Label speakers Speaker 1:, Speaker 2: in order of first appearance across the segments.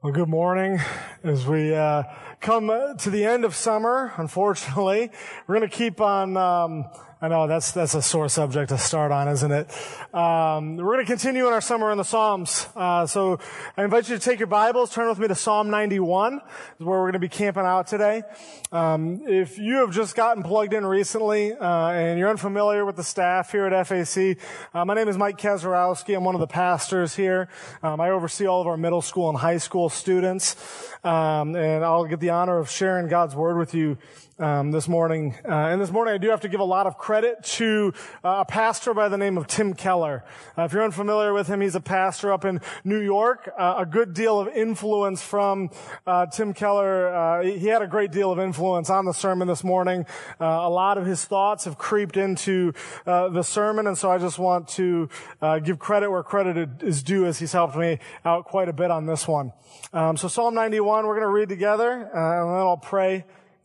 Speaker 1: Well, good morning. As we uh, come to the end of summer, unfortunately, we're going to keep on. Um, I know that's that's a sore subject to start on, isn't it? Um, we're going to continue in our summer in the Psalms. Uh, so I invite you to take your Bibles, turn with me to Psalm 91, is where we're going to be camping out today. Um, if you have just gotten plugged in recently uh, and you're unfamiliar with the staff here at FAC, uh, my name is Mike Kaczorowski. I'm one of the pastors here. Um, I oversee all of our middle school and high school students, um, and I'll get the honor of sharing God's word with you um, this morning. Uh, and this morning, I do have to give a lot of credit to uh, a pastor by the name of Tim Keller. Uh, if you're unfamiliar with him, he's a pastor up in New York. Uh, a good deal of influence from uh, Tim Keller. Uh, he had a great deal of influence on the sermon this morning. a lot of his thoughts have creeped into the sermon, and so I just want to give credit where credit is due, as he's helped me out quite a bit on this one. Um, so Psalm 91, we're going to read together, and then I'll pray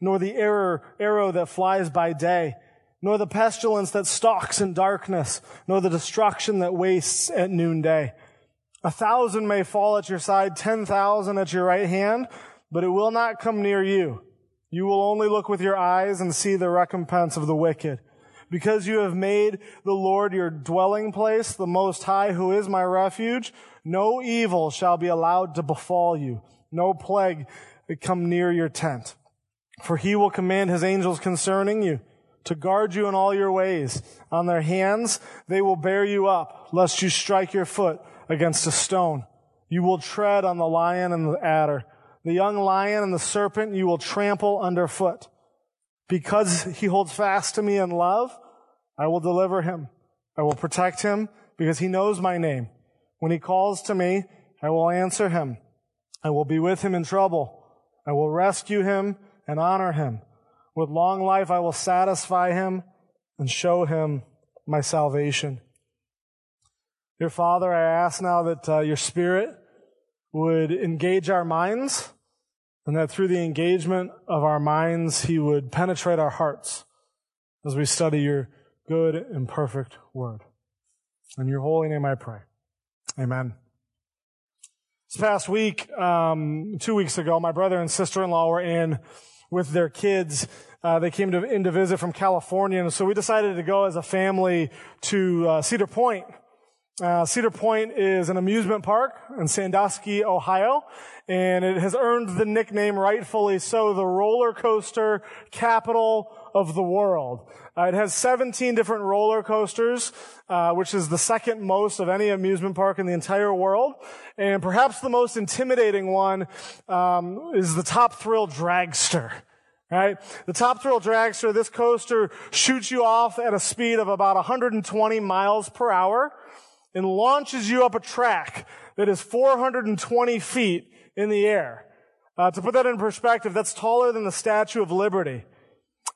Speaker 1: nor the error, arrow that flies by day, nor the pestilence that stalks in darkness, nor the destruction that wastes at noonday. A thousand may fall at your side, ten thousand at your right hand, but it will not come near you. You will only look with your eyes and see the recompense of the wicked. Because you have made the Lord your dwelling place, the Most High, who is my refuge, no evil shall be allowed to befall you, no plague come near your tent. For he will command his angels concerning you to guard you in all your ways. On their hands they will bear you up, lest you strike your foot against a stone. You will tread on the lion and the adder. The young lion and the serpent you will trample underfoot. Because he holds fast to me in love, I will deliver him. I will protect him because he knows my name. When he calls to me, I will answer him. I will be with him in trouble. I will rescue him and honor him. With long life I will satisfy him and show him my salvation. Dear Father, I ask now that uh, your Spirit would engage our minds and that through the engagement of our minds, He would penetrate our hearts as we study your good and perfect word. In your holy name I pray. Amen. This past week, um, two weeks ago, my brother and sister-in-law were in with their kids. Uh, they came to, in to visit from California, and so we decided to go as a family to uh, Cedar Point. Uh, Cedar Point is an amusement park in Sandusky, Ohio, and it has earned the nickname, rightfully so, the roller coaster capital of the world. Uh, it has 17 different roller coasters, uh, which is the second most of any amusement park in the entire world. And perhaps the most intimidating one um, is the Top Thrill Dragster. Right? The Top Thrill Dragster, this coaster shoots you off at a speed of about 120 miles per hour and launches you up a track that is 420 feet in the air. Uh, to put that in perspective, that's taller than the Statue of Liberty.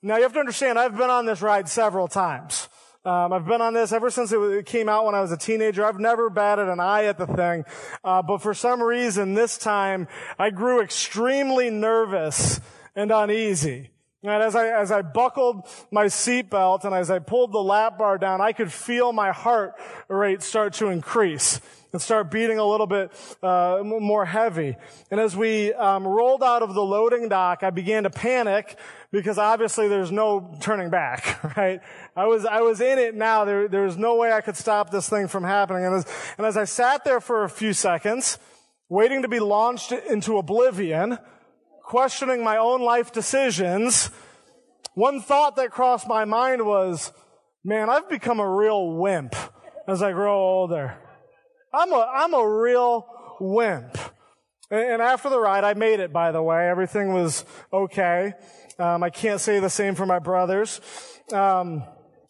Speaker 1: Now you have to understand, I've been on this ride several times. Um, I've been on this ever since it came out when I was a teenager. I've never batted an eye at the thing, uh, but for some reason this time I grew extremely nervous and uneasy. And as I, as I buckled my seatbelt and as I pulled the lap bar down, I could feel my heart rate start to increase and start beating a little bit uh, more heavy. And as we um, rolled out of the loading dock, I began to panic because obviously there's no turning back, right? I was, I was in it now. There, there was no way I could stop this thing from happening. And as, and as I sat there for a few seconds, waiting to be launched into oblivion, questioning my own life decisions, one thought that crossed my mind was, man, I've become a real wimp as I grow older. I'm a, I'm a real wimp. And after the ride, I made it, by the way. Everything was okay. Um, I can't say the same for my brothers. Um,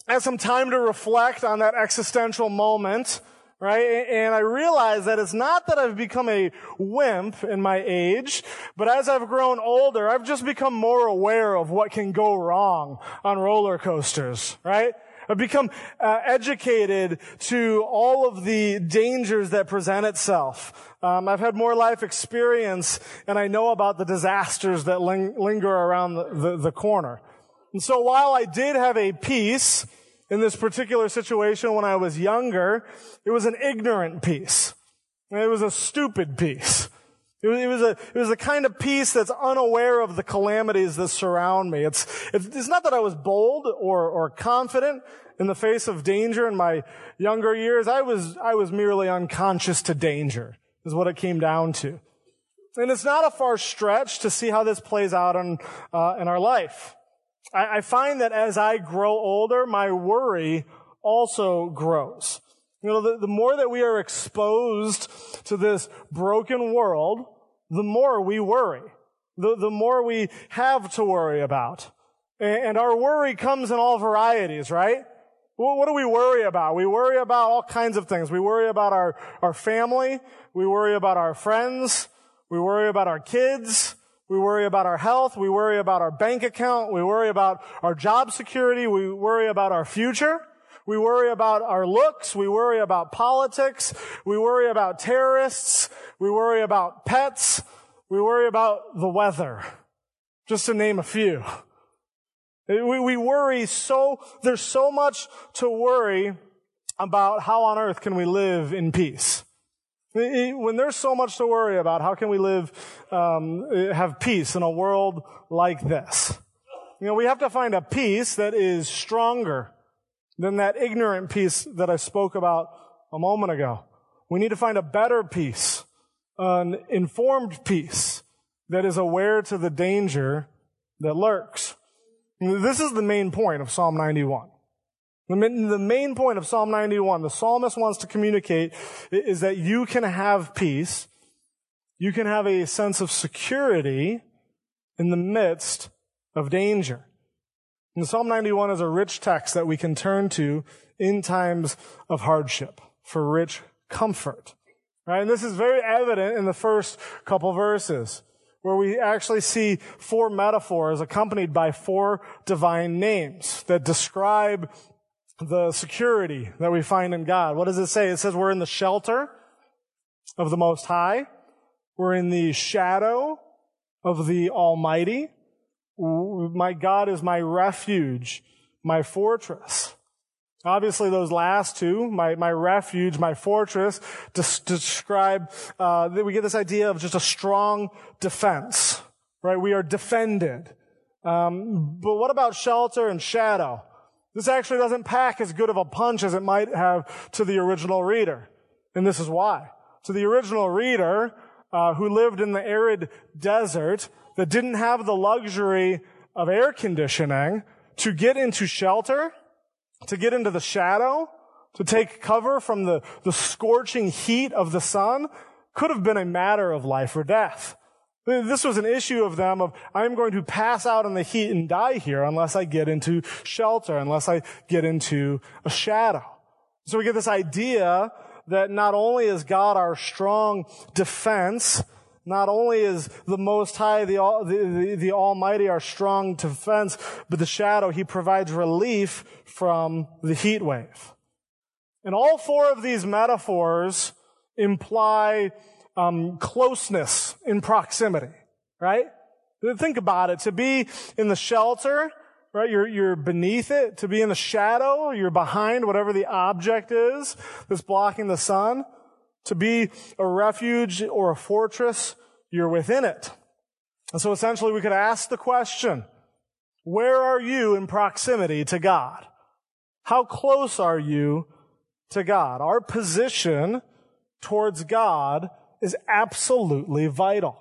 Speaker 1: I had some time to reflect on that existential moment right? And I realize that it's not that I've become a wimp in my age, but as I've grown older, I've just become more aware of what can go wrong on roller coasters, right? I've become uh, educated to all of the dangers that present itself. Um, I've had more life experience, and I know about the disasters that ling- linger around the, the, the corner. And so while I did have a peace in this particular situation when I was younger, it was an ignorant peace. It was a stupid peace. It was, a it was a kind of peace that's unaware of the calamities that surround me. It's it's not that I was bold or or confident in the face of danger in my younger years. I was I was merely unconscious to danger. Is what it came down to. And it's not a far stretch to see how this plays out in uh, in our life. I, I find that as I grow older, my worry also grows. You know, the, the more that we are exposed to this broken world, the more we worry. The, the more we have to worry about. And, and our worry comes in all varieties, right? Well, what do we worry about? We worry about all kinds of things. We worry about our, our family. We worry about our friends. We worry about our kids. We worry about our health. We worry about our bank account. We worry about our job security. We worry about our future. We worry about our looks. We worry about politics. We worry about terrorists. We worry about pets. We worry about the weather. Just to name a few. We, we worry so, there's so much to worry about how on earth can we live in peace. When there's so much to worry about, how can we live, um, have peace in a world like this? You know, we have to find a peace that is stronger than that ignorant peace that I spoke about a moment ago. We need to find a better peace, an informed peace that is aware to the danger that lurks. This is the main point of Psalm 91. The main point of Psalm 91, the psalmist wants to communicate is that you can have peace. You can have a sense of security in the midst of danger. And Psalm 91 is a rich text that we can turn to in times of hardship for rich comfort. Right? And this is very evident in the first couple verses where we actually see four metaphors accompanied by four divine names that describe the security that we find in God. What does it say? It says we're in the shelter of the Most High. We're in the shadow of the Almighty. My God is my refuge, my fortress. Obviously, those last two, my, my refuge, my fortress, describe, uh, that we get this idea of just a strong defense, right? We are defended. Um, but what about shelter and shadow? This actually doesn't pack as good of a punch as it might have to the original reader. And this is why. To the original reader, uh, who lived in the arid desert, that didn't have the luxury of air conditioning, to get into shelter, to get into the shadow, to take cover from the, the scorching heat of the sun, could have been a matter of life or death. This was an issue of them of, I'm going to pass out in the heat and die here unless I get into shelter, unless I get into a shadow. So we get this idea that not only is God our strong defense, not only is the Most High, the, the, the, the, Almighty, our strong defense, but the shadow, He provides relief from the heat wave. And all four of these metaphors imply um, closeness in proximity, right? Think about it. To be in the shelter, right? You're, you're beneath it. To be in the shadow, you're behind whatever the object is that's blocking the sun. To be a refuge or a fortress, you're within it. And so essentially we could ask the question, where are you in proximity to God? How close are you to God? Our position towards God is absolutely vital.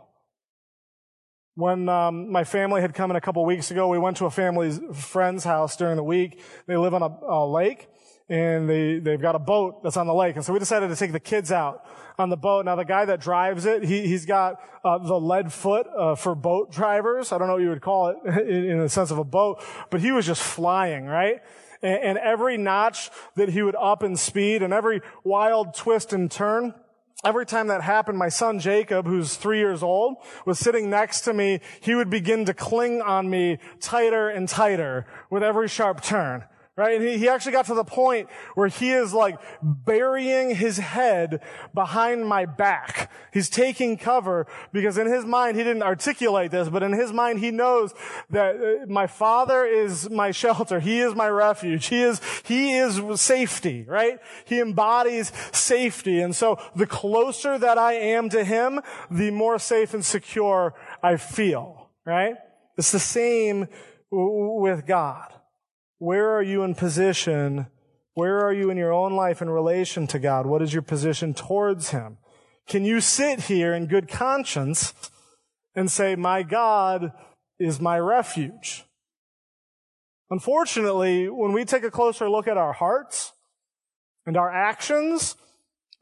Speaker 1: When um, my family had come in a couple weeks ago, we went to a family's friend's house during the week. They live on a, a lake, and they they've got a boat that's on the lake, and so we decided to take the kids out on the boat. Now the guy that drives it, he he's got uh, the lead foot uh, for boat drivers. I don't know what you would call it in, in the sense of a boat, but he was just flying, right? And, and every notch that he would up in speed and every wild twist and turn, Every time that happened, my son Jacob, who's three years old, was sitting next to me. He would begin to cling on me tighter and tighter with every sharp turn. Right? And he, he actually got to the point where he is like burying his head behind my back. He's taking cover because in his mind, he didn't articulate this, but in his mind, he knows that uh, my father is my shelter. He is my refuge. He is, he is safety, right? He embodies safety. And so the closer that I am to him, the more safe and secure I feel, right? It's the same with God. Where are you in position? Where are you in your own life in relation to God? What is your position towards Him? Can you sit here in good conscience and say, my God is my refuge? Unfortunately, when we take a closer look at our hearts and our actions,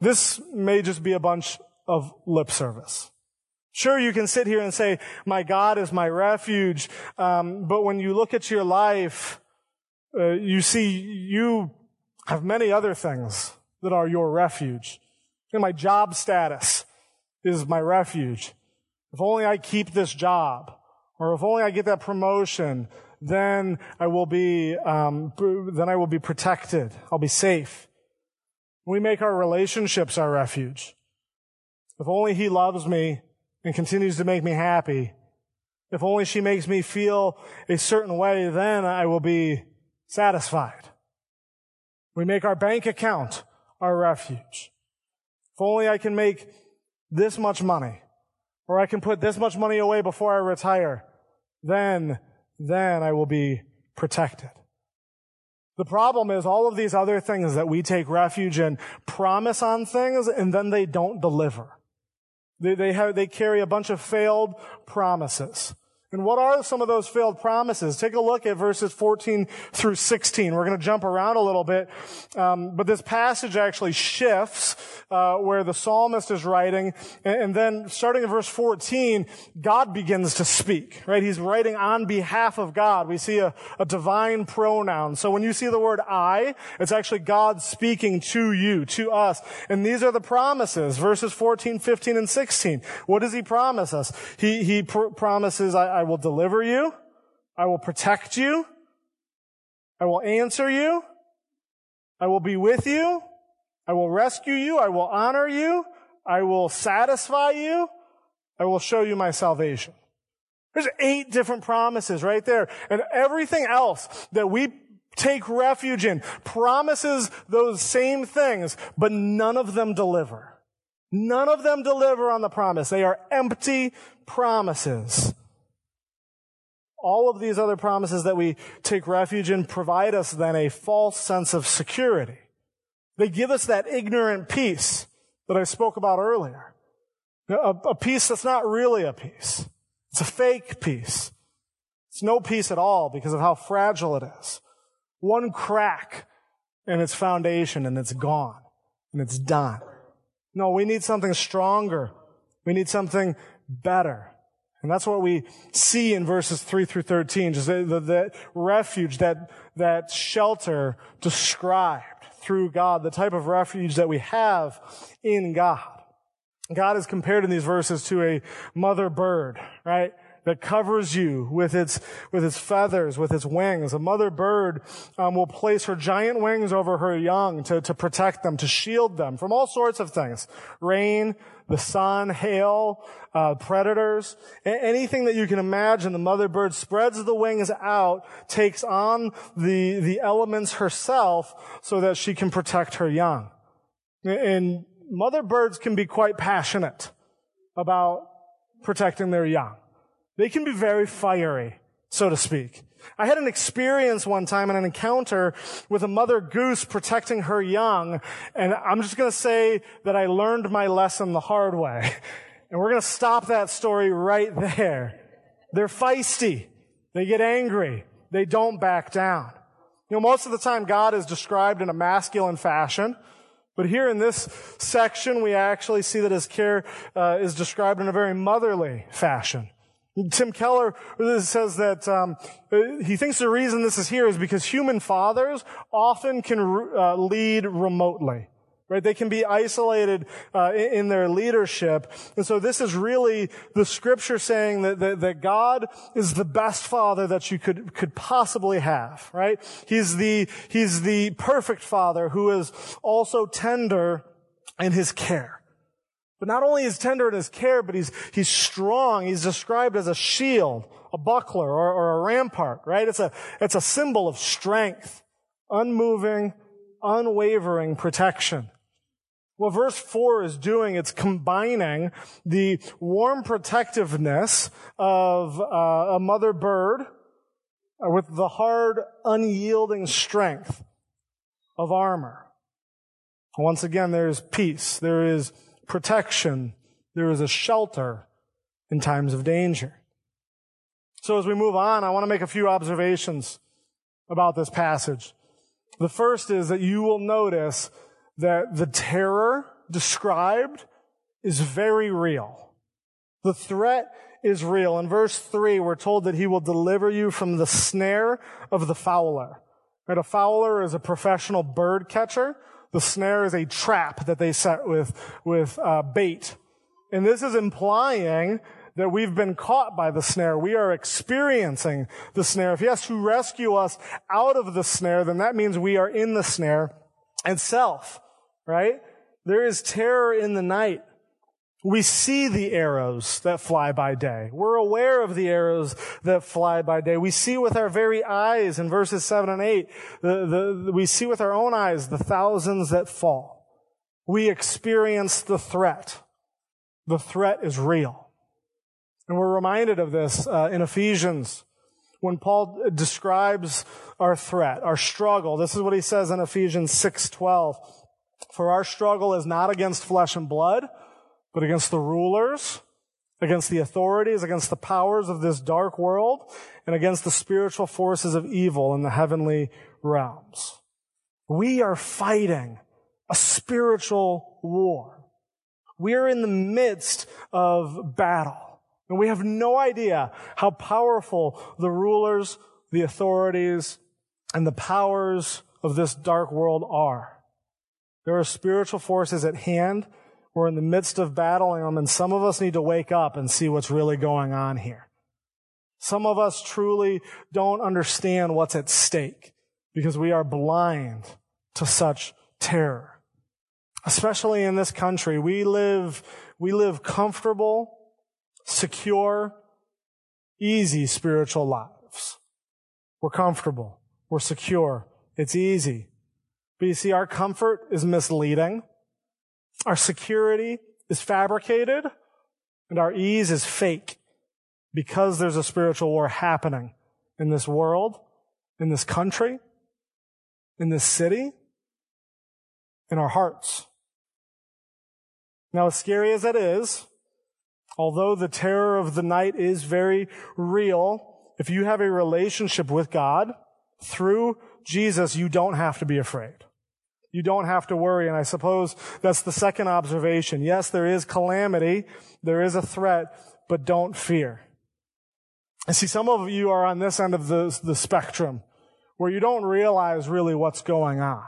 Speaker 1: this may just be a bunch of lip service. Sure, you can sit here and say, my God is my refuge, um, but when you look at your life, uh, you see, you have many other things that are your refuge. You know, my job status is my refuge. If only I keep this job, or if only I get that promotion, then I will be, um, then I will be protected. I'll be safe. We make our relationships our refuge. If only he loves me and continues to make me happy, if only she makes me feel a certain way, then I will be satisfied. We make our bank account our refuge. If only I can make this much money, or I can put this much money away before I retire, then, then I will be protected. The problem is all of these other things that we take refuge in promise on things and then they don't deliver. They, they have, they carry a bunch of failed promises. And what are some of those failed promises? Take a look at verses 14 through 16. We're going to jump around a little bit, um, but this passage actually shifts uh, where the psalmist is writing, and, and, then starting in verse 14, God begins to speak. Right? He's writing on behalf of God. We see a, a divine pronoun. So when you see the word "I," it's actually God speaking to you, to us. And these are the promises. Verses 14, 15, and 16. What does He promise us? He He pr- promises. I, I will deliver you. I will protect you. I will answer you. I will be with you. I will rescue you. I will honor you. I will satisfy you. I will show you my salvation. There's eight different promises right there. And everything else that we take refuge in promises those same things, but none of them deliver. None of them deliver on the promise. They are empty promises all of these other promises that we take refuge in provide us then a false sense of security. They give us that ignorant peace that I spoke about earlier. A, a peace that's not really a peace. It's a fake peace. It's no peace at all because of how fragile it is. One crack in its foundation and it's gone and it's done. No, we need something stronger. We need something better. And that's what we see in verses 3 through 13, just the, the, the, refuge, that, that shelter described through God, the type of refuge that we have in God. God is compared in these verses to a mother bird, right? That covers you with its, with its feathers, with its wings. A mother bird um, will place her giant wings over her young to, to protect them, to shield them from all sorts of things. Rain, the sun, hail, uh, predators, anything that you can imagine. The mother bird spreads the wings out, takes on the, the elements herself so that she can protect her young. And mother birds can be quite passionate about protecting their young. They can be very fiery, so to speak. I had an experience one time and an encounter with a mother goose protecting her young, and I'm just gonna say that I learned my lesson the hard way. And we're gonna stop that story right there. They're feisty. They get angry. They don't back down. You know, most of the time God is described in a masculine fashion, but here in this section, we actually see that his care uh, is described in a very motherly fashion. Tim Keller says that um, he thinks the reason this is here is because human fathers often can uh, lead remotely. Right? They can be isolated uh, in their leadership. And so this is really the scripture saying that, that, that, God is the best father that you could, could possibly have. Right? He's the, he's the perfect father who is also tender in his care. But not only is tender in his care, but he's, he's strong. He's described as a shield, a buckler, or, or a rampart, right? It's a, it's a symbol of strength, unmoving, unwavering protection. What verse 4 is doing, it's combining the warm protectiveness of uh, a mother bird with the hard, unyielding strength of armor. Once again, there is peace. There is protection. There is a shelter in times of danger. So as we move on, I want to make a few observations about this passage. The first is that you will notice that the terror described is very real. The threat is real. In verse 3, we're told that he will deliver you from the snare of the fowler. Right? A fowler is a professional bird catcher the snare is a trap that they set with, with uh, bait. And this is implying that we've been caught by the snare. We are experiencing the snare. If he has to rescue us out of the snare, then that means we are in the snare itself, right? There is terror in the night. We see the arrows that fly by day. We're aware of the arrows that fly by day. We see with our very eyes in verses 7 and 8, the, the, we see with our own eyes the thousands that fall. We experience the threat. The threat is real. And we're reminded of this uh, in Ephesians when Paul describes our threat, our struggle. This is what he says in Ephesians 6:12. For our struggle is not against flesh and blood, but against the rulers, against the authorities, against the powers of this dark world, and against the spiritual forces of evil in the heavenly realms. We are fighting a spiritual war. We are in the midst of battle. And we have no idea how powerful the rulers, the authorities, and the powers of this dark world are. There are spiritual forces at hand we're in the midst of battling them, and some of us need to wake up and see what's really going on here. Some of us truly don't understand what's at stake because we are blind to such terror. Especially in this country, we live, we live comfortable, secure, easy spiritual lives. We're comfortable. We're secure. It's easy. But you see, our comfort is misleading. Our security is fabricated and our ease is fake because there's a spiritual war happening in this world, in this country, in this city, in our hearts. Now, as scary as it is, although the terror of the night is very real, if you have a relationship with God through Jesus, you don't have to be afraid. You don't have to worry. And I suppose that's the second observation. Yes, there is calamity. There is a threat, but don't fear. I see some of you are on this end of the, the spectrum where you don't realize really what's going on.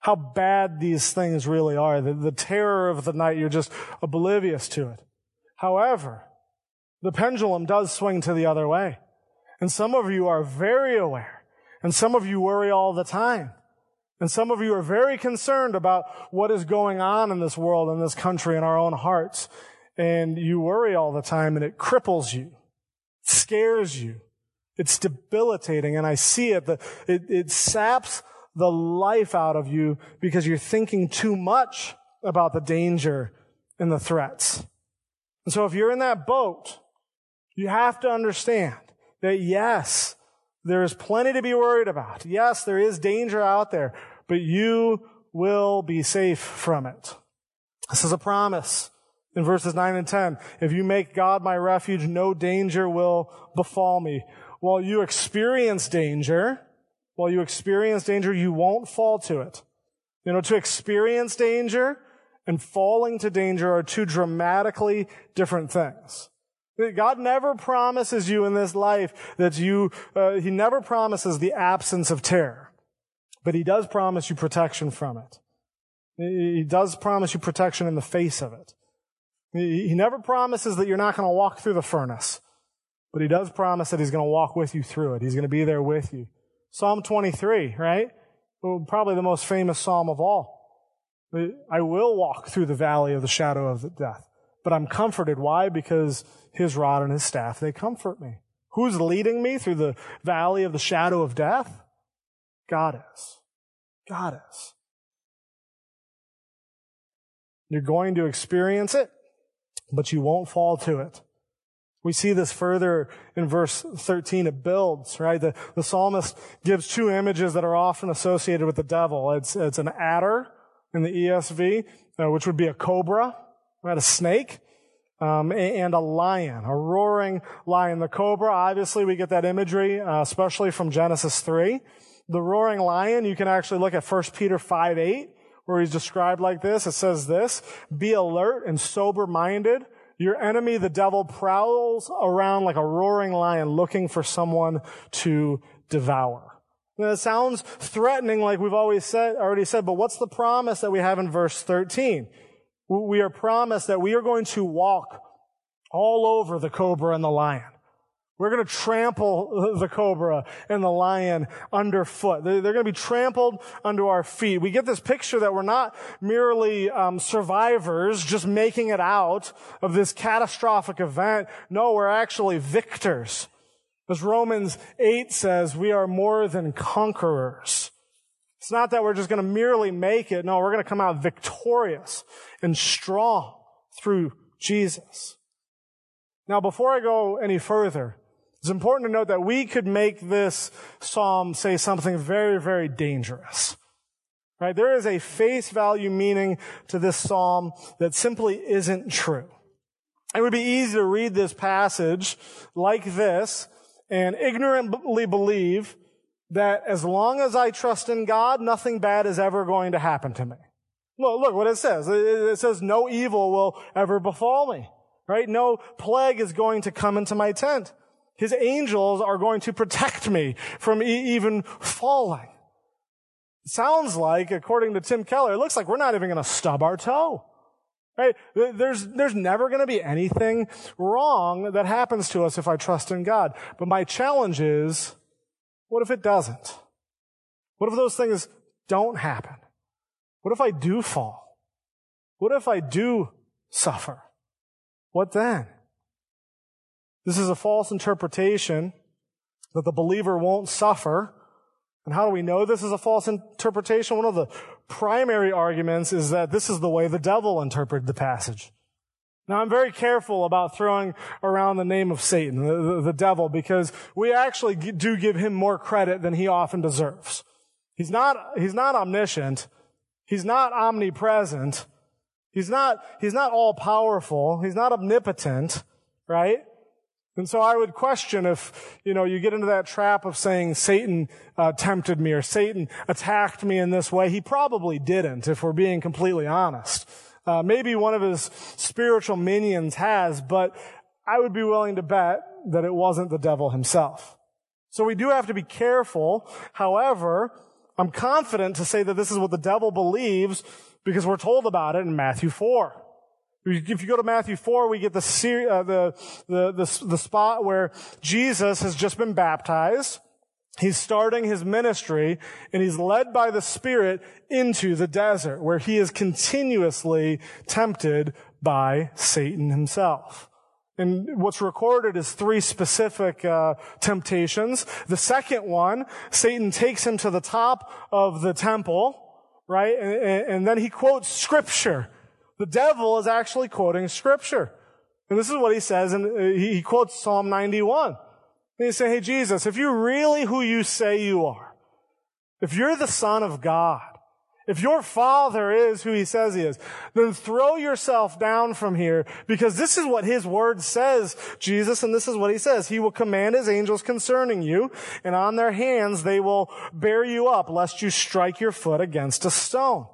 Speaker 1: How bad these things really are. The, the terror of the night, you're just oblivious to it. However, the pendulum does swing to the other way. And some of you are very aware. And some of you worry all the time. And some of you are very concerned about what is going on in this world, in this country, in our own hearts. And you worry all the time and it cripples you, scares you. It's debilitating. And I see it. It, it saps the life out of you because you're thinking too much about the danger and the threats. And so if you're in that boat, you have to understand that yes, there is plenty to be worried about. Yes, there is danger out there, but you will be safe from it. This is a promise in verses 9 and 10. If you make God my refuge, no danger will befall me. While you experience danger, while you experience danger, you won't fall to it. You know, to experience danger and falling to danger are two dramatically different things. God never promises you in this life that you, uh, He never promises the absence of terror, but He does promise you protection from it. He does promise you protection in the face of it. He never promises that you're not going to walk through the furnace, but He does promise that He's going to walk with you through it. He's going to be there with you. Psalm 23, right? Well, probably the most famous psalm of all. I will walk through the valley of the shadow of death, but I'm comforted. Why? Because his rod and his staff, they comfort me. Who's leading me through the valley of the shadow of death? God is. God is. You're going to experience it, but you won't fall to it. We see this further in verse 13. It builds, right? The, the psalmist gives two images that are often associated with the devil. It's, it's an adder in the ESV, uh, which would be a cobra, right? A snake, um, and a lion, a roaring lion. The cobra, obviously, we get that imagery, uh, especially from Genesis 3. The roaring lion, you can actually look at 1 Peter 5 8, where he's described like this. It says this, be alert and sober minded. Your enemy, the devil, prowls around like a roaring lion looking for someone to devour. Now, it sounds threatening like we've always said, already said, but what's the promise that we have in verse 13? We are promised that we are going to walk all over the cobra and the lion. We're going to trample the cobra and the lion underfoot. They're going to be trampled under our feet. We get this picture that we're not merely um, survivors just making it out of this catastrophic event. No, we're actually victors. As Romans 8 says, we are more than conquerors. It's not that we're just going to merely make it. No, we're going to come out victorious and strong through Jesus. Now, before I go any further, it's important to note that we could make this psalm say something very, very dangerous. Right? There is a face value meaning to this psalm that simply isn't true. It would be easy to read this passage like this and ignorantly believe that as long as I trust in God, nothing bad is ever going to happen to me. Well, look what it says. It says no evil will ever befall me, right? No plague is going to come into my tent. His angels are going to protect me from e- even falling. Sounds like, according to Tim Keller, it looks like we're not even going to stub our toe. Right? There's, there's never going to be anything wrong that happens to us if I trust in God. But my challenge is, what if it doesn't? What if those things don't happen? What if I do fall? What if I do suffer? What then? This is a false interpretation that the believer won't suffer. And how do we know this is a false interpretation? One of the primary arguments is that this is the way the devil interpreted the passage. Now, I'm very careful about throwing around the name of Satan, the, the, the, devil, because we actually do give him more credit than he often deserves. He's not, he's not omniscient. He's not omnipresent. He's not, he's not all powerful. He's not omnipotent, right? And so I would question if, you know, you get into that trap of saying Satan uh, tempted me or Satan attacked me in this way. He probably didn't, if we're being completely honest. Uh, maybe one of his spiritual minions has, but I would be willing to bet that it wasn't the devil himself. So we do have to be careful. However, I'm confident to say that this is what the devil believes because we're told about it in Matthew 4. If you go to Matthew 4, we get the, uh, the, the, the, the spot where Jesus has just been baptized. He's starting his ministry and he's led by the Spirit into the desert where he is continuously tempted by Satan himself. And what's recorded is three specific uh, temptations. The second one, Satan takes him to the top of the temple, right? And, and then he quotes scripture the devil is actually quoting scripture. And this is what he says, and he quotes Psalm 91. And say, hey, Jesus, if you're really who you say you are, if you're the son of God, if your father is who he says he is, then throw yourself down from here because this is what his word says, Jesus, and this is what he says. He will command his angels concerning you, and on their hands they will bear you up lest you strike your foot against a stone.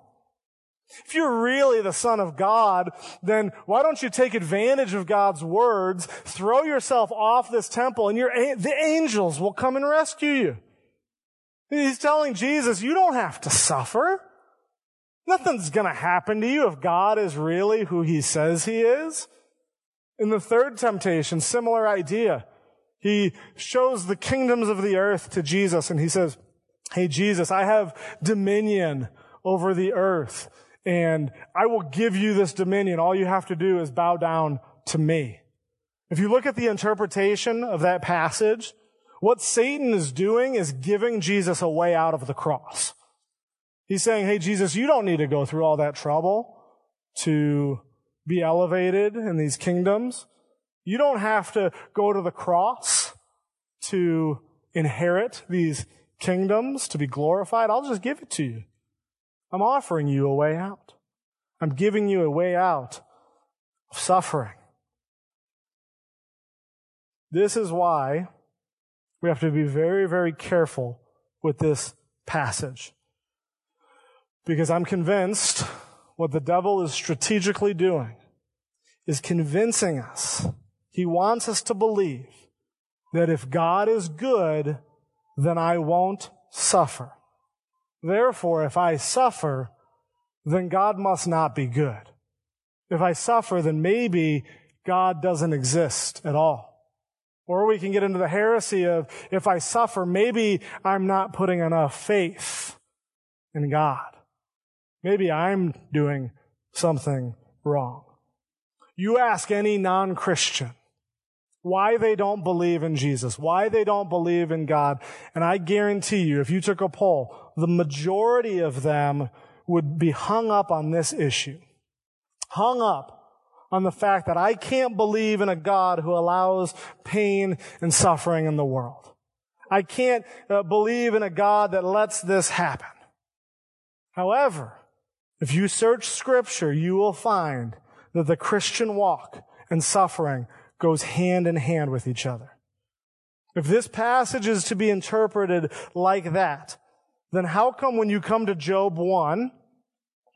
Speaker 1: If you're really the son of God, then why don't you take advantage of God's words, throw yourself off this temple, and the angels will come and rescue you. He's telling Jesus, you don't have to suffer. Nothing's gonna happen to you if God is really who he says he is. In the third temptation, similar idea. He shows the kingdoms of the earth to Jesus and he says, Hey, Jesus, I have dominion over the earth and I will give you this dominion. All you have to do is bow down to me. If you look at the interpretation of that passage, what Satan is doing is giving Jesus a way out of the cross. He's saying, Hey, Jesus, you don't need to go through all that trouble to be elevated in these kingdoms. You don't have to go to the cross to inherit these kingdoms, to be glorified. I'll just give it to you. I'm offering you a way out. I'm giving you a way out of suffering. This is why we have to be very, very careful with this passage. Because I'm convinced what the devil is strategically doing is convincing us. He wants us to believe that if God is good, then I won't suffer. Therefore, if I suffer, then God must not be good. If I suffer, then maybe God doesn't exist at all. Or we can get into the heresy of if I suffer, maybe I'm not putting enough faith in God. Maybe I'm doing something wrong. You ask any non-Christian why they don't believe in Jesus, why they don't believe in God, and I guarantee you, if you took a poll, the majority of them would be hung up on this issue. Hung up on the fact that I can't believe in a God who allows pain and suffering in the world. I can't uh, believe in a God that lets this happen. However, if you search scripture, you will find that the Christian walk and suffering goes hand in hand with each other. If this passage is to be interpreted like that, then how come when you come to Job 1,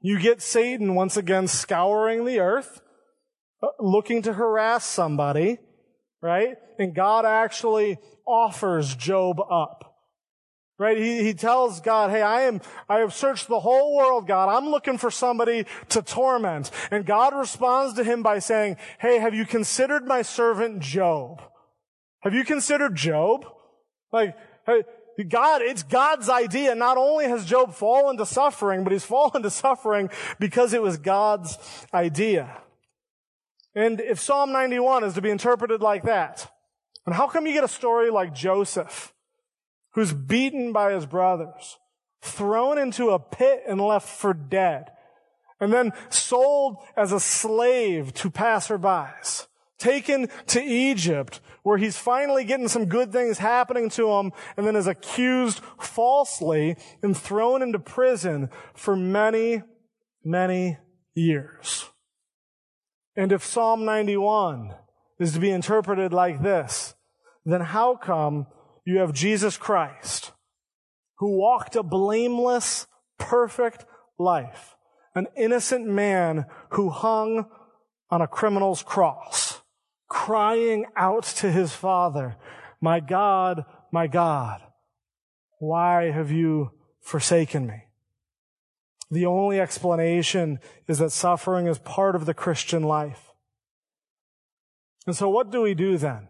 Speaker 1: you get Satan once again scouring the earth, uh, looking to harass somebody, right? And God actually offers Job up. Right? He, he tells God, hey, I am, I have searched the whole world, God. I'm looking for somebody to torment. And God responds to him by saying, hey, have you considered my servant Job? Have you considered Job? Like, hey, God, it's God's idea. Not only has Job fallen to suffering, but he's fallen to suffering because it was God's idea. And if Psalm 91 is to be interpreted like that, and how come you get a story like Joseph? who's beaten by his brothers, thrown into a pit and left for dead, and then sold as a slave to passerbys, taken to Egypt, where he's finally getting some good things happening to him, and then is accused falsely and thrown into prison for many, many years. And if Psalm 91 is to be interpreted like this, then how come you have Jesus Christ, who walked a blameless, perfect life, an innocent man who hung on a criminal's cross, crying out to his Father, My God, my God, why have you forsaken me? The only explanation is that suffering is part of the Christian life. And so what do we do then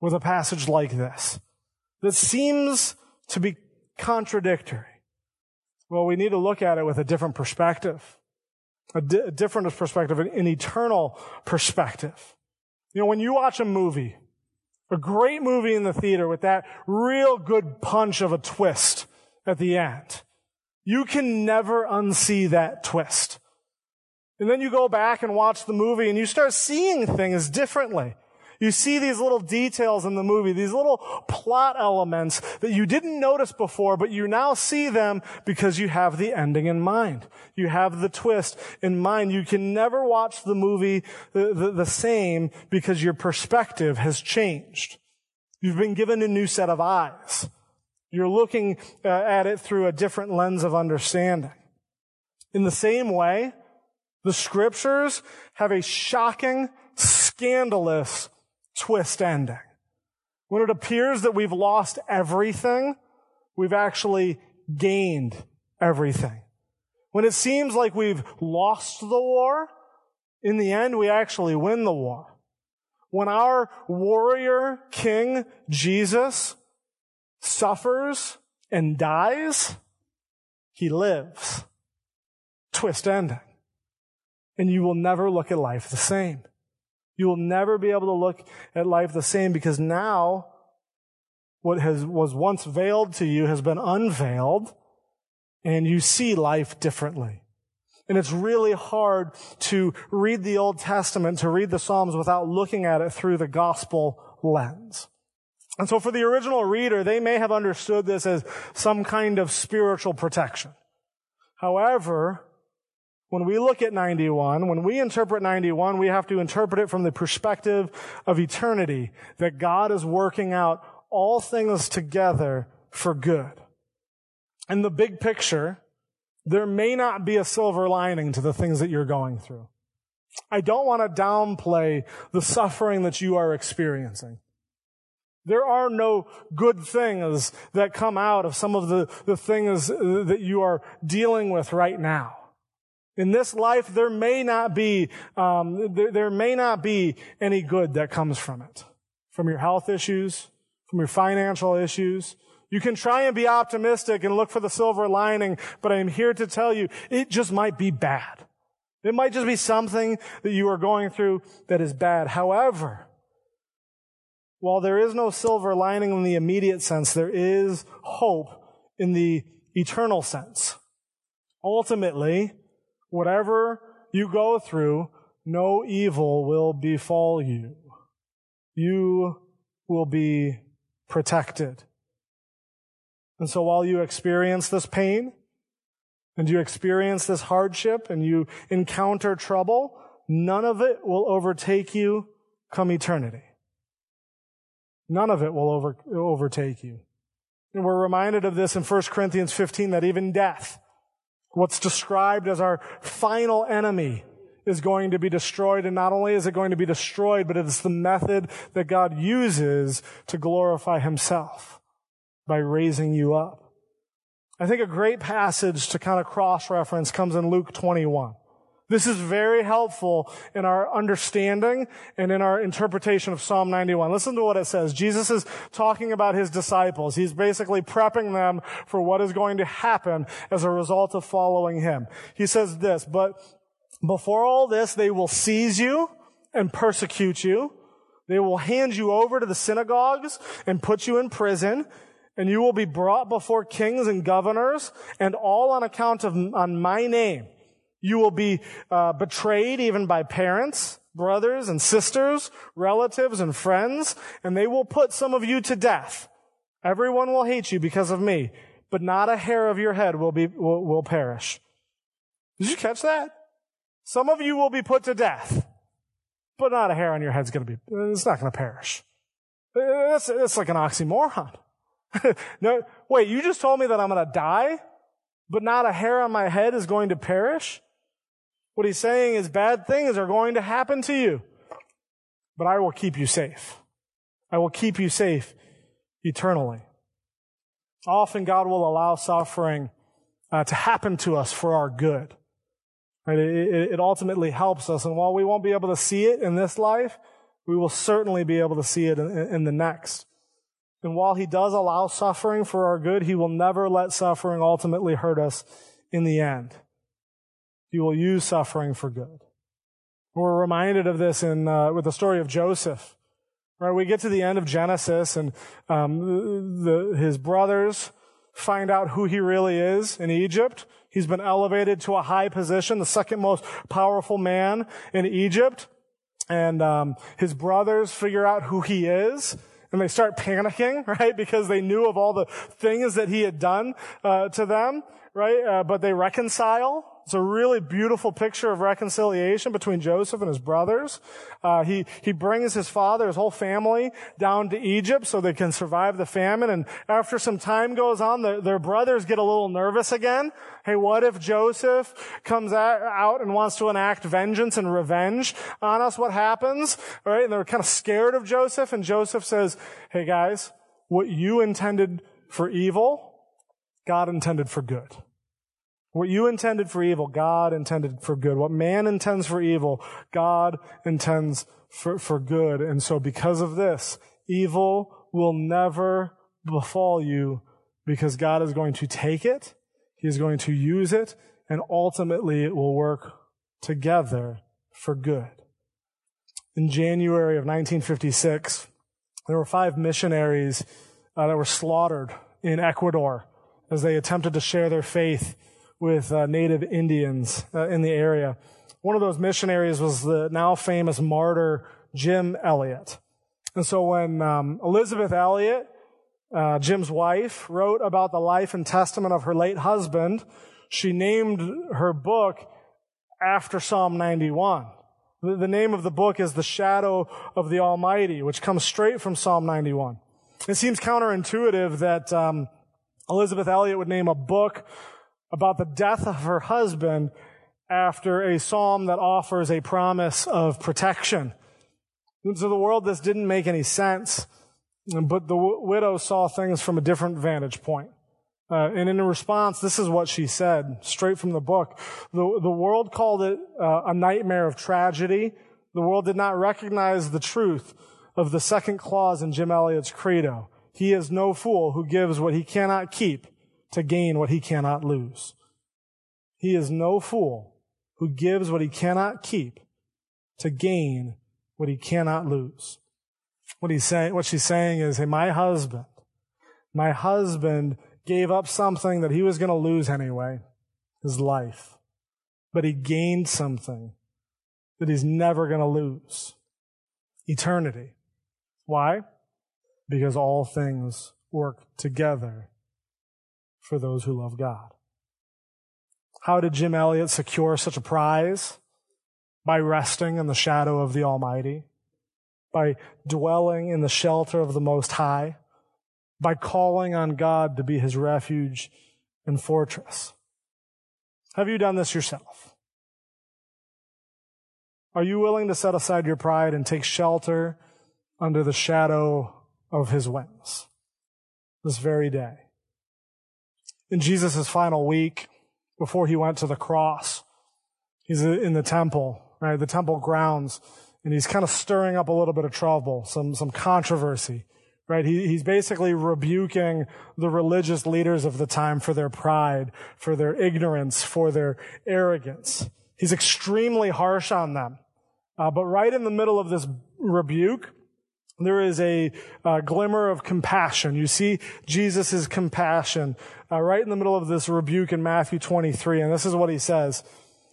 Speaker 1: with a passage like this? that seems to be contradictory. Well, we need to look at it with a different perspective, a, di- a different perspective, an, an eternal perspective. You know, when you watch a movie, a great movie in the theater with that real good punch of a twist at the end, you can never unsee that twist. And then you go back and watch the movie and you start seeing things differently. You see these little details in the movie, these little plot elements that you didn't notice before, but you now see them because you have the ending in mind. You have the twist in mind. You can never watch the movie the, the, the same because your perspective has changed. You've been given a new set of eyes. You're looking uh, at it through a different lens of understanding. In the same way, the scriptures have a shocking, scandalous twist ending. When it appears that we've lost everything, we've actually gained everything. When it seems like we've lost the war, in the end, we actually win the war. When our warrior king, Jesus, suffers and dies, he lives. Twist ending. And you will never look at life the same. You will never be able to look at life the same because now what has, was once veiled to you has been unveiled and you see life differently. And it's really hard to read the Old Testament, to read the Psalms without looking at it through the gospel lens. And so for the original reader, they may have understood this as some kind of spiritual protection. However, when we look at 91, when we interpret 91, we have to interpret it from the perspective of eternity, that God is working out all things together for good. In the big picture, there may not be a silver lining to the things that you're going through. I don't want to downplay the suffering that you are experiencing. There are no good things that come out of some of the, the things that you are dealing with right now. In this life, there may not be, um, there, there may not be any good that comes from it. From your health issues, from your financial issues, you can try and be optimistic and look for the silver lining, but I'm here to tell you, it just might be bad. It might just be something that you are going through that is bad. However, while there is no silver lining in the immediate sense, there is hope in the eternal sense. Ultimately, whatever you go through, no evil will befall you. You will be protected. And so while you experience this pain and you experience this hardship and you encounter trouble, none of it will overtake you come eternity. None of it will over, overtake you. And we're reminded of this in 1 Corinthians 15 that even death, what's described as our final enemy, is going to be destroyed. And not only is it going to be destroyed, but it's the method that God uses to glorify himself by raising you up. I think a great passage to kind of cross reference comes in Luke 21. This is very helpful in our understanding and in our interpretation of Psalm 91. Listen to what it says. Jesus is talking about his disciples. He's basically prepping them for what is going to happen as a result of following him. He says this, but before all this, they will seize you and persecute you. They will hand you over to the synagogues and put you in prison and you will be brought before kings and governors, and all on account of on my name. You will be uh, betrayed even by parents, brothers and sisters, relatives and friends, and they will put some of you to death. Everyone will hate you because of me, but not a hair of your head will be will, will perish. Did you catch that? Some of you will be put to death, but not a hair on your head's going to be. It's not going to perish. That's, that's like an oxymoron. no, wait, you just told me that I'm going to die, but not a hair on my head is going to perish? What he's saying is bad things are going to happen to you, but I will keep you safe. I will keep you safe eternally. Often God will allow suffering uh, to happen to us for our good. Right? It, it ultimately helps us. And while we won't be able to see it in this life, we will certainly be able to see it in, in the next. And while he does allow suffering for our good, he will never let suffering ultimately hurt us in the end. He will use suffering for good. We're reminded of this in uh, with the story of Joseph. Right, we get to the end of Genesis, and um, the, his brothers find out who he really is in Egypt. He's been elevated to a high position, the second most powerful man in Egypt, and um, his brothers figure out who he is and they start panicking, right? Because they knew of all the things that he had done uh, to them, right? Uh, but they reconcile, It's a really beautiful picture of reconciliation between Joseph and his brothers. Uh, he, he brings his father, his whole family down to Egypt so they can survive the famine. And after some time goes on, the, their brothers get a little nervous again. Hey, what if Joseph comes out and wants to enact vengeance and revenge on us? What happens? All right. And they're kind of scared of Joseph. And Joseph says, Hey guys, what you intended for evil, God intended for good. What you intended for evil, God intended for good. What man intends for evil, God intends for, for good. And so because of this, evil will never befall you because God is going to take it, He is going to use it, and ultimately it will work together for good. In January of 1956, there were five missionaries uh, that were slaughtered in Ecuador as they attempted to share their faith with uh, native Indians uh, in the area. One of those missionaries was the now famous martyr Jim Elliot. And so when um, Elisabeth Elliot, uh, Jim's wife, wrote about the life and testament of her late husband, she named her book after Psalm 91. The, the name of the book is The Shadow of the Almighty, which comes straight from Psalm 91. It seems counterintuitive that um, Elisabeth Elliot would name a book about the death of her husband after a psalm that offers a promise of protection. And to the world, this didn't make any sense, but the widow saw things from a different vantage point. Uh, and in response, this is what she said, straight from the book. The, the world called it uh, a nightmare of tragedy. The world did not recognize the truth of the second clause in Jim Elliot's credo. He is no fool who gives what he cannot keep to gain what he cannot lose. He is no fool who gives what he cannot keep to gain what he cannot lose. What he's saying, what she's saying is, hey, my husband, my husband gave up something that he was going to lose anyway, his life. But he gained something that he's never going to lose. Eternity. Why? Because all things work together for those who love God. How did Jim Elliot secure such a prize? By resting in the shadow of the Almighty, by dwelling in the shelter of the Most High, by calling on God to be his refuge and fortress. Have you done this yourself? Are you willing to set aside your pride and take shelter under the shadow of his wings this very day? In Jesus' final week before he went to the cross. He's in the temple, right? The temple grounds, and he's kind of stirring up a little bit of trouble, some, some controversy, right? He, he's basically rebuking the religious leaders of the time for their pride, for their ignorance, for their arrogance. He's extremely harsh on them. Uh, but right in the middle of this rebuke, there is a, a glimmer of compassion. You see Jesus' compassion uh, right in the middle of this rebuke in Matthew 23. And this is what he says.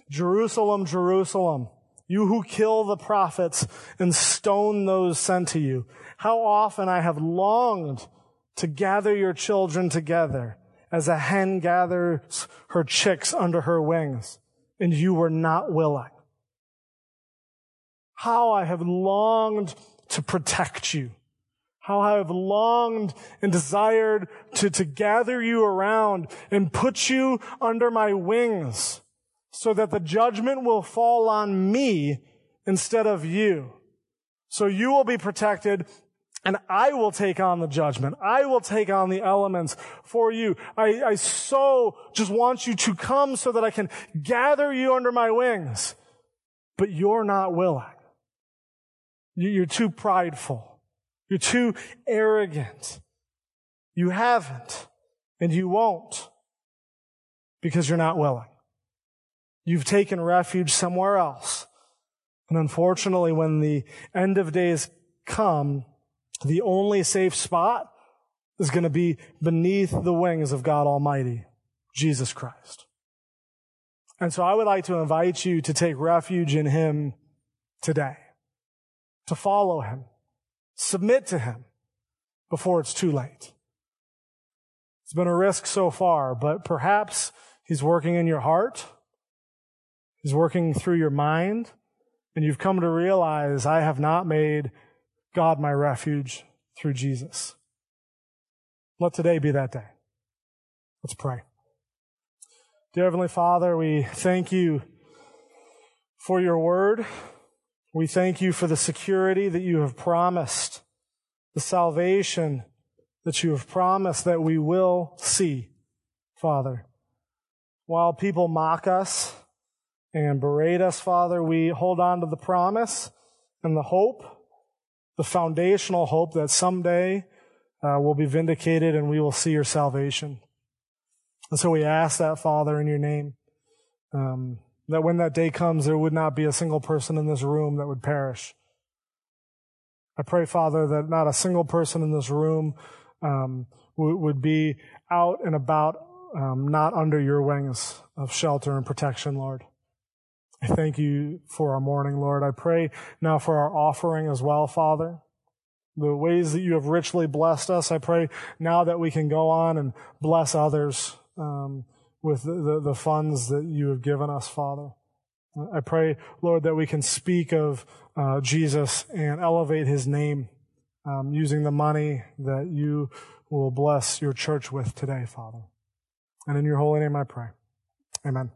Speaker 1: Jerusalem, Jerusalem, you who kill the prophets and stone those sent to you. How often I have longed to gather your children together as a hen gathers her chicks under her wings, and you were not willing. How I have longed to protect you. How I have longed and desired to, to gather you around and put you under my wings so that the judgment will fall on me instead of you. So you will be protected and I will take on the judgment. I will take on the elements for you. I, I so just want you to come so that I can gather you under my wings. But you're not willing. You're too prideful. You're too arrogant. You haven't, and you won't, because you're not willing. You've taken refuge somewhere else. And unfortunately, when the end of days come, the only safe spot is going to be beneath the wings of God Almighty, Jesus Christ. And so I would like to invite you to take refuge in Him today to follow him, submit to him before it's too late. It's been a risk so far, but perhaps he's working in your heart. He's working through your mind, and you've come to realize I have not made God my refuge through Jesus. Let today be that day. Let's pray. Dear Heavenly Father, we thank you for your word. We thank you for the security that you have promised, the salvation that you have promised that we will see, Father. While people mock us and berate us, Father, we hold on to the promise and the hope, the foundational hope that someday uh, will be vindicated and we will see your salvation. And so we ask that, Father, in your name, um, that when that day comes, there would not be a single person in this room that would perish. I pray, Father, that not a single person in this room um, would be out and about, um, not under your wings of shelter and protection, Lord. I thank you for our morning, Lord. I pray now for our offering as well, Father the ways that you have richly blessed us. I pray now that we can go on and bless others um, with the, the, funds that you have given us, Father. I pray, Lord, that we can speak of uh, Jesus and elevate his name um, using the money that you will bless your church with today, Father. And in your holy name I pray. Amen.